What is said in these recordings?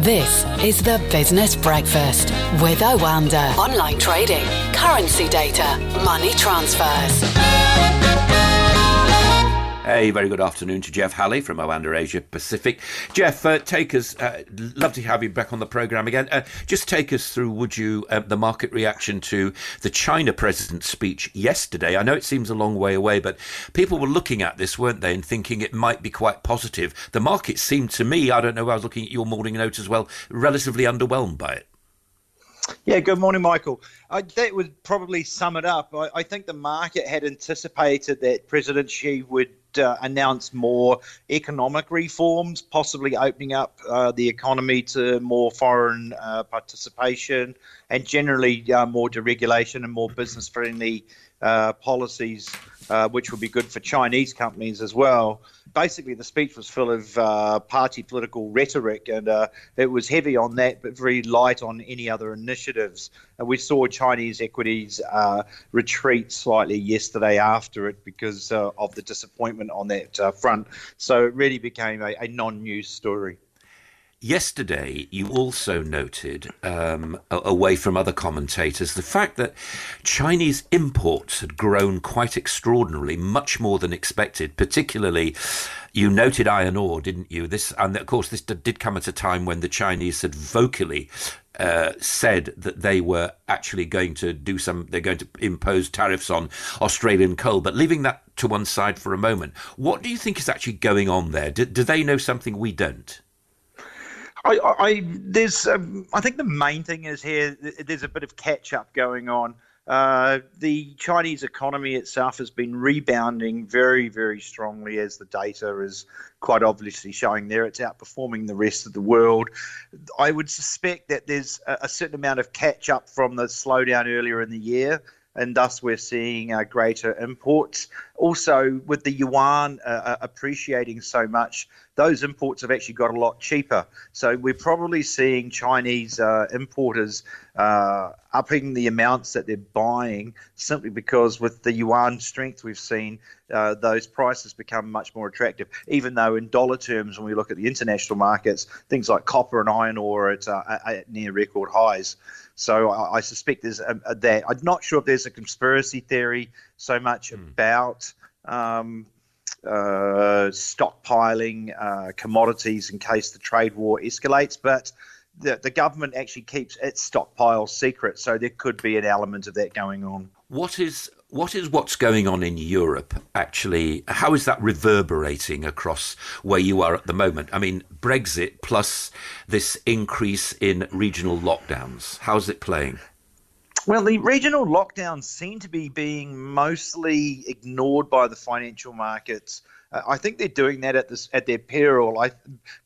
This is the Business Breakfast with Oanda. Online trading, currency data, money transfers. Hey, very good afternoon to Jeff Halley from Oanda Asia Pacific. Jeff, uh, take us, uh, love to have you back on the programme again. Uh, just take us through, would you, uh, the market reaction to the China president's speech yesterday? I know it seems a long way away, but people were looking at this, weren't they, and thinking it might be quite positive. The market seemed to me, I don't know, I was looking at your morning note as well, relatively underwhelmed by it. Yeah, good morning, Michael. I, that would probably sum it up. I, I, think the market had anticipated that President Xi would uh, announce more economic reforms, possibly opening up uh, the economy to more foreign uh, participation and generally uh, more deregulation and more business friendly uh, policies, uh, which would be good for Chinese companies as well. Basically, the speech was full of uh, party political rhetoric, and uh, it was heavy on that, but very light on any other initiatives. And we saw Chinese equities uh, retreat slightly yesterday after it because uh, of the disappointment on that front. So it really became a, a non news story. Yesterday, you also noted, um, away from other commentators, the fact that Chinese imports had grown quite extraordinarily, much more than expected. Particularly, you noted iron ore, didn't you? This, and of course, this did come at a time when the Chinese had vocally uh, said that they were actually going to do some, they're going to impose tariffs on Australian coal. But leaving that to one side for a moment, what do you think is actually going on there? Do, do they know something we don't? I, I there's um, I think the main thing is here there's a bit of catch up going on. Uh, the Chinese economy itself has been rebounding very, very strongly as the data is quite obviously showing there. It's outperforming the rest of the world. I would suspect that there's a, a certain amount of catch up from the slowdown earlier in the year and thus we're seeing uh, greater imports. Also, with the yuan uh, uh, appreciating so much, those imports have actually got a lot cheaper. So we're probably seeing Chinese uh, importers uh, upping the amounts that they're buying simply because with the yuan strength we've seen, uh, those prices become much more attractive. Even though in dollar terms, when we look at the international markets, things like copper and iron ore at, at near record highs. So I, I suspect there's a, a, that. I'm not sure if there's a conspiracy theory so much mm. about um, uh, stockpiling uh, commodities in case the trade war escalates, but the, the government actually keeps its stockpile secret, so there could be an element of that going on. What is what is what's going on in Europe actually? How is that reverberating across where you are at the moment? I mean, Brexit plus this increase in regional lockdowns. How's it playing? Well, the regional lockdowns seem to be being mostly ignored by the financial markets I think they're doing that at this at their peril. I,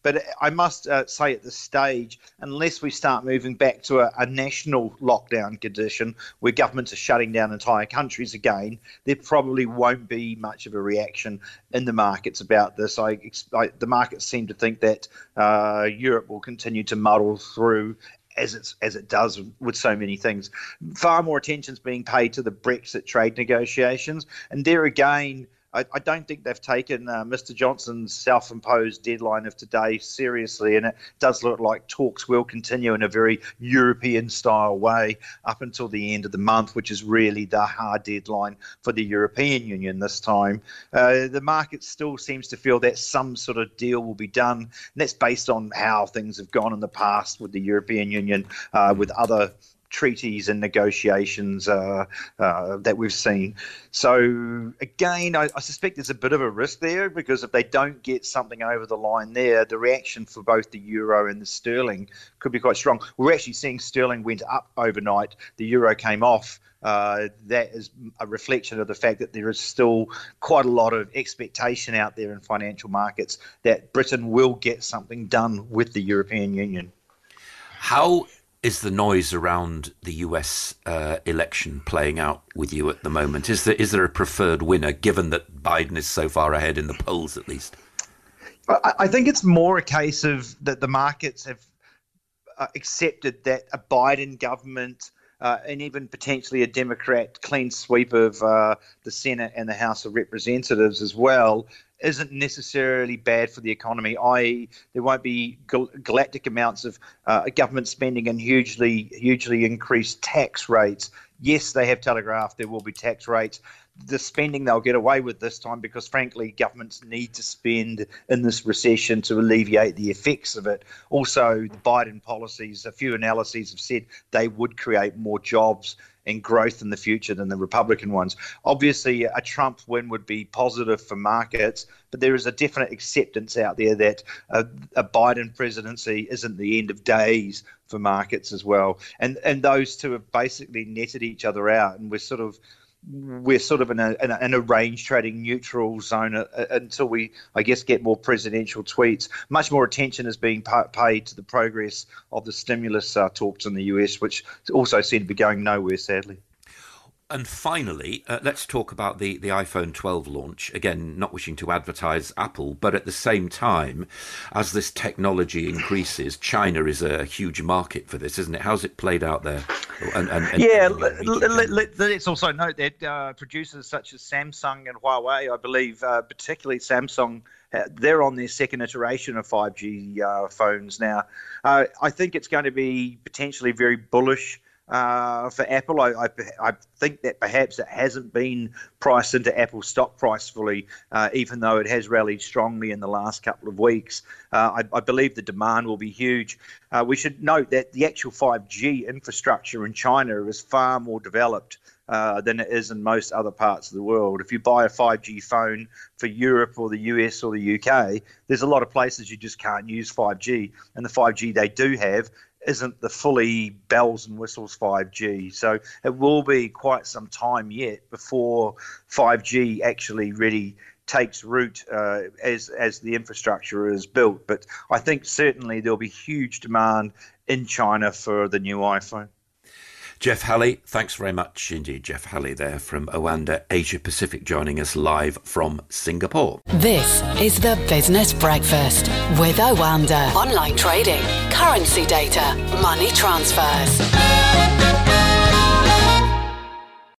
but I must uh, say at this stage, unless we start moving back to a, a, national lockdown condition where governments are shutting down entire countries again, there probably won't be much of a reaction in the markets about this. I, I the markets seem to think that uh, Europe will continue to muddle through as it's as it does with so many things. Far more attention is being paid to the Brexit trade negotiations, and there again, I, I don't think they've taken uh, Mr. Johnson's self imposed deadline of today seriously, and it does look like talks will continue in a very European style way up until the end of the month, which is really the hard deadline for the European Union this time. Uh, the market still seems to feel that some sort of deal will be done, and that's based on how things have gone in the past with the European Union, uh, with other treaties and negotiations uh, uh, that we've seen. So again, I, I, suspect there's a bit of a risk there because if they don't get something over the line there, the reaction for both the euro and the sterling could be quite strong. We're actually seeing sterling went up overnight. The euro came off. Uh, that is a reflection of the fact that there is still quite a lot of expectation out there in financial markets that Britain will get something done with the European Union. How is the noise around the US uh, election playing out with you at the moment? Is there is there a preferred winner, given that Biden is so far ahead in the polls, at least? I think it's more a case of that the markets have uh, accepted that a Biden government uh, and even potentially a Democrat clean sweep of uh, the Senate and the House of Representatives as well isn't necessarily bad for the economy. I there won't be gal- galactic amounts of uh, government spending and hugely hugely increased tax rates. Yes, they have telegraphed there will be tax rates. The spending they'll get away with this time because, frankly, governments need to spend in this recession to alleviate the effects of it. Also, the Biden policies, a few analyses have said they would create more jobs and growth in the future than the Republican ones. Obviously, a Trump win would be positive for markets, but there is a definite acceptance out there that a, a Biden presidency isn't the end of days for markets as well. And and those two have basically netted each other out, and we're sort of we're sort of in a, in a, in a range trading neutral zone uh, uh, until we, I guess, get more presidential tweets. Much more attention is being pa- paid to the progress of the stimulus uh, talks in the US, which also seem to be going nowhere, sadly. And finally, uh, let's talk about the, the iPhone 12 launch. Again, not wishing to advertise Apple, but at the same time, as this technology increases, China is a huge market for this, isn't it? How's it played out there? And, and, and yeah, let, let, let's also note that uh, producers such as Samsung and Huawei, I believe, uh, particularly Samsung, uh, they're on their second iteration of 5G uh, phones now. Uh, I think it's going to be potentially very bullish uh, for Apple. I, I, I, think that perhaps it hasn't been priced into Apple's stock price fully, uh, even though it has rallied strongly in the last couple of weeks. Uh, I, I, believe the demand will be huge. Uh, we should note that the actual 5G infrastructure in China is far more developed. Uh, than it is in most other parts of the world. If you buy a 5G phone for Europe or the US or the UK, there's a lot of places you just can't use 5G. And the 5G they do have isn't the fully bells and whistles 5G. So it will be quite some time yet before 5G actually really takes root uh, as as the infrastructure is built. But I think certainly there'll be huge demand in China for the new iPhone. Jeff Halley, thanks very much indeed. Jeff Halley there from Oanda Asia Pacific joining us live from Singapore. This is the Business Breakfast with Oanda. Online trading, currency data, money transfers.